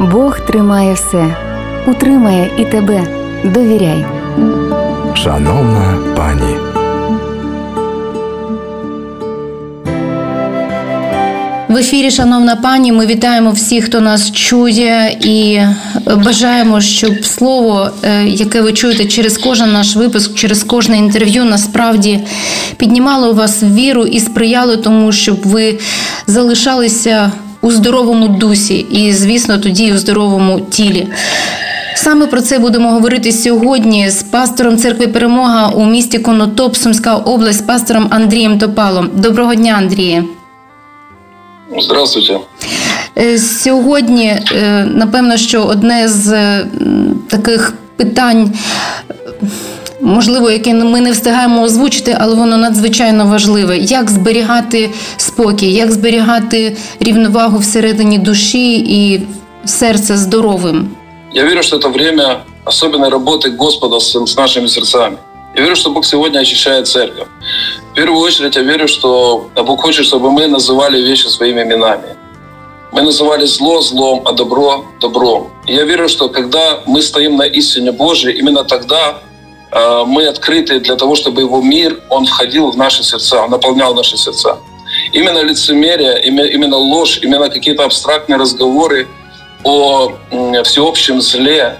Бог тримає все, утримає і тебе. Довіряй. Шановна пані. В ефірі, шановна пані, ми вітаємо всіх, хто нас чує, і бажаємо, щоб слово, е, яке ви чуєте через кожен наш випуск, через кожне інтерв'ю, насправді піднімало у вас віру і сприяло тому, щоб ви залишалися у здоровому дусі, і, звісно, тоді у здоровому тілі. Саме про це будемо говорити сьогодні з пастором церкви Перемога у місті Конотоп, Сумська область, пастором Андрієм Топалом. Доброго дня, Андріє. Здравствуйте. Е, Сьогодні, е, напевно, що одне з таких питань, можливо, яке ми не встигаємо озвучити, але воно надзвичайно важливе: як зберігати спокій, як зберігати рівновагу всередині душі і серце здоровим. Я верю, что это время особенной работы Господа с, с нашими сердцами. Я верю, что Бог сегодня очищает церковь. В первую очередь я верю, что Бог хочет, чтобы мы называли вещи своими именами. Мы называли зло злом, а добро добром. И я верю, что когда мы стоим на истине Божией, именно тогда э, Мы открыты для того, чтобы Его мир, Он входил в наши сердца, Он наполнял наши сердца. Именно лицемерие, именно ложь, именно какие-то абстрактные разговоры о всеобщем зле,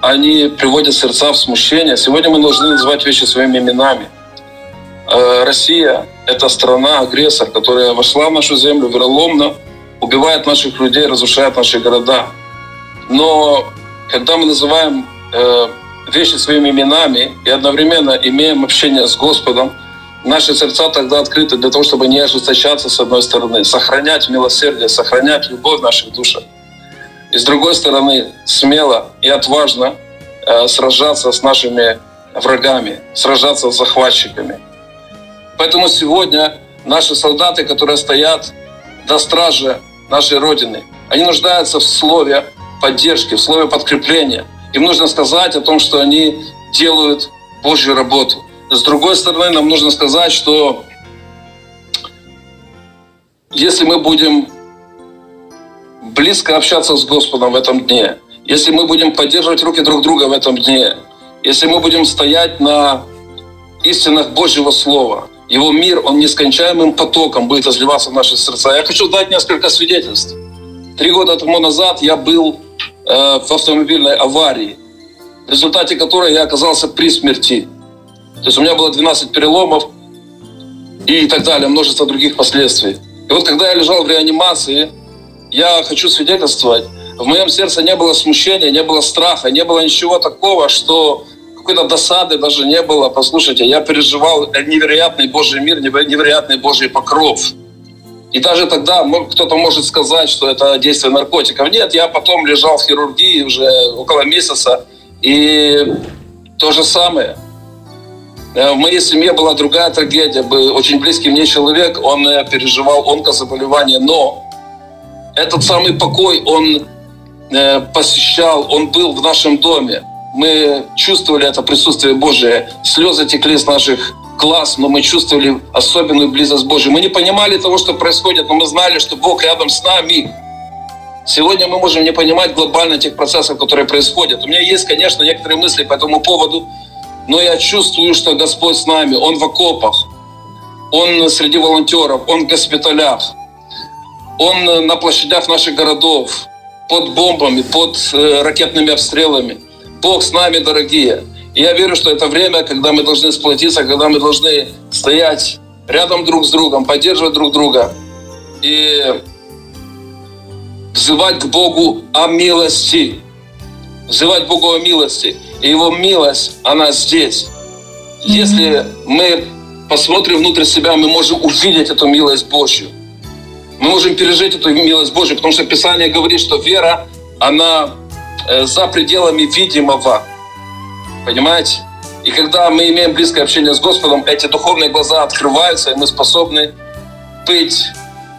они приводят сердца в смущение. Сегодня мы должны называть вещи своими именами. Э, Россия – это страна-агрессор, которая вошла в нашу землю вероломно, убивает наших людей, разрушает наши города. Но когда мы называем э, вещи своими именами и одновременно имеем общение с Господом, наши сердца тогда открыты для того, чтобы не ожесточаться с одной стороны, сохранять милосердие, сохранять любовь в наших душах. И с другой стороны, смело и отважно э, сражаться с нашими врагами, сражаться с захватчиками. Поэтому сегодня наши солдаты, которые стоят до стражи нашей Родины, они нуждаются в слове поддержки, в слове подкрепления. Им нужно сказать о том, что они делают Божью работу. С другой стороны, нам нужно сказать, что если мы будем близко общаться с Господом в этом дне, если мы будем поддерживать руки друг друга в этом дне, если мы будем стоять на истинах Божьего Слова, Его мир, Он нескончаемым потоком будет разливаться в наши сердца. Я хочу дать несколько свидетельств. Три года тому назад я был в автомобильной аварии, в результате которой я оказался при смерти. То есть у меня было 12 переломов и так далее, множество других последствий. И вот когда я лежал в реанимации, я хочу свидетельствовать, в моем сердце не было смущения, не было страха, не было ничего такого, что какой-то досады даже не было. Послушайте, я переживал невероятный Божий мир, невероятный Божий покров. И даже тогда кто-то может сказать, что это действие наркотиков. Нет, я потом лежал в хирургии уже около месяца, и то же самое. Э, В моей семье была другая трагедия. Был Очень близкий мне человек, он э, переживал онкозаболевание, но этот самый покой, он э, посещал, он был в нашем доме. Мы чувствовали это присутствие Божие. Слезы текли из наших глаз, но мы чувствовали особенную близость Божию. Мы не понимали того, что происходит, но мы знали, что Бог рядом с нами. Сегодня мы можем не понимать глобально тех процессов, которые происходят. У меня есть, конечно, некоторые мысли по этому поводу, но я чувствую, что Господь с нами. Он в окопах, Он среди волонтеров, Он в госпиталях, Он на площадях наших городов, под бомбами, под э, ракетными обстрелами. Бог с нами, дорогие. И я верю, что это время, когда мы должны сплотиться, когда мы должны стоять рядом друг с другом, поддерживать друг друга и взывать к Богу о милости. Взывать Богу о милости. И Его милость, она здесь. Если мы посмотрим внутрь себя, мы можем увидеть эту милость Божью. Мы можем пережить эту милость Божью, потому что Писание говорит, что вера, она э, за пределами видимого. Понимаете? И когда мы имеем близкое общение с Господом, эти духовные глаза открываются, и мы способны быть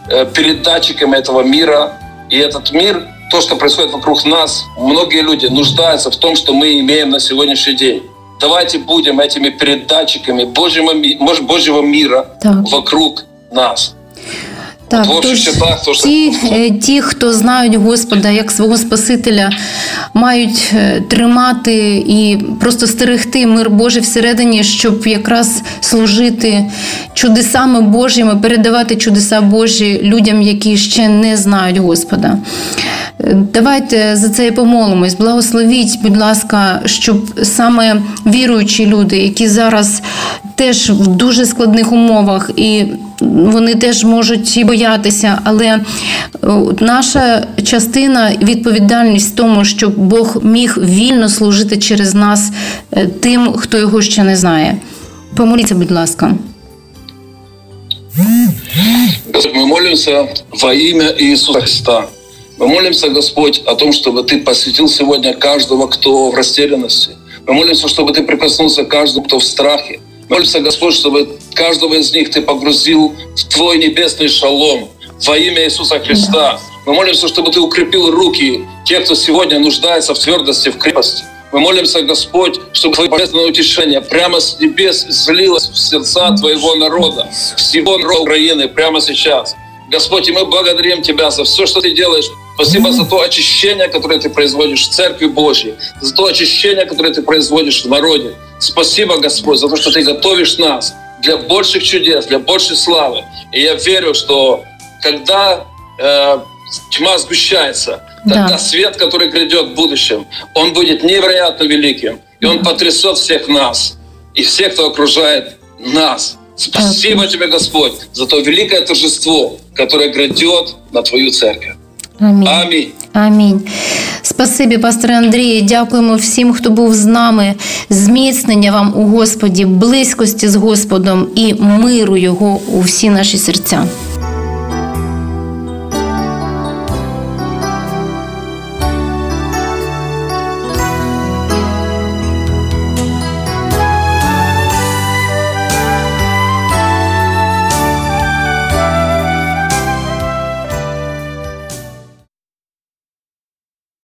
э, передатчиками этого мира. И этот мир, то, что происходит вокруг нас, многие люди нуждаются в том, что мы имеем на сегодняшний день. Давайте будем этими передатчиками Божьего, Божьего мира Так. вокруг нас. Так, От, тож, общих тож ті, е, ті, хто знають Господа як свого Спасителя, мають е, тримати і просто стерегти мир Божий всередині, щоб якраз служити чудесами Божими, передавати чудеса Божі людям, які ще не знають Господа. Давайте за це помолимось. Благословіть, будь ласка, щоб саме віруючі люди, які зараз теж в дуже складних умовах, і вони теж можуть і боятися, але е, наша частина відповідальність в тому, щоб Бог міг вільно служити через нас е, тим, хто його ще не знає. Помоліться, будь ласка. Мы молимся во имя Иисуса Христа. Мы молимся, Господь, о том, чтобы Ты посвятил сегодня каждого, кто в растерянности. Мы молимся, чтобы Ты прикоснулся к каждому, кто в страхе. Мы молимся, Господь, чтобы каждого из них Ты погрузил в Твой небесный шалом во имя Иисуса Христа. Мы молимся, чтобы Ты укрепил руки тех, кто сегодня нуждается в твердости, в крепости. Мы молимся, Господь, чтобы Твое божественное утешение прямо с небес злилось в сердца Твоего народа, всего народа Украины прямо сейчас. Господь, и мы благодарим Тебя за все, что Ты делаешь. Спасибо за то очищение, которое Ты производишь в Церкви Божьей, за то очищение, которое Ты производишь в народе. Спасибо, Господь, за то, что Ты готовишь нас для больших чудес, для большей славы. И я верю, что когда э, тьма сгущается, тогда Да. свет, который грядет в будущем, он будет невероятно великим. И он потрясет всех нас и всех, кто окружает нас. Спасибо тебе, Господь, за то великое торжество, которое грядет на Твою церковь. Амінь. Амінь. Амінь. Спасибі, пастор Андрію. Дякуємо всім, хто був з нами. Зміцнення вам у Господі, близькості з Господом і миру Його у всі наші серця.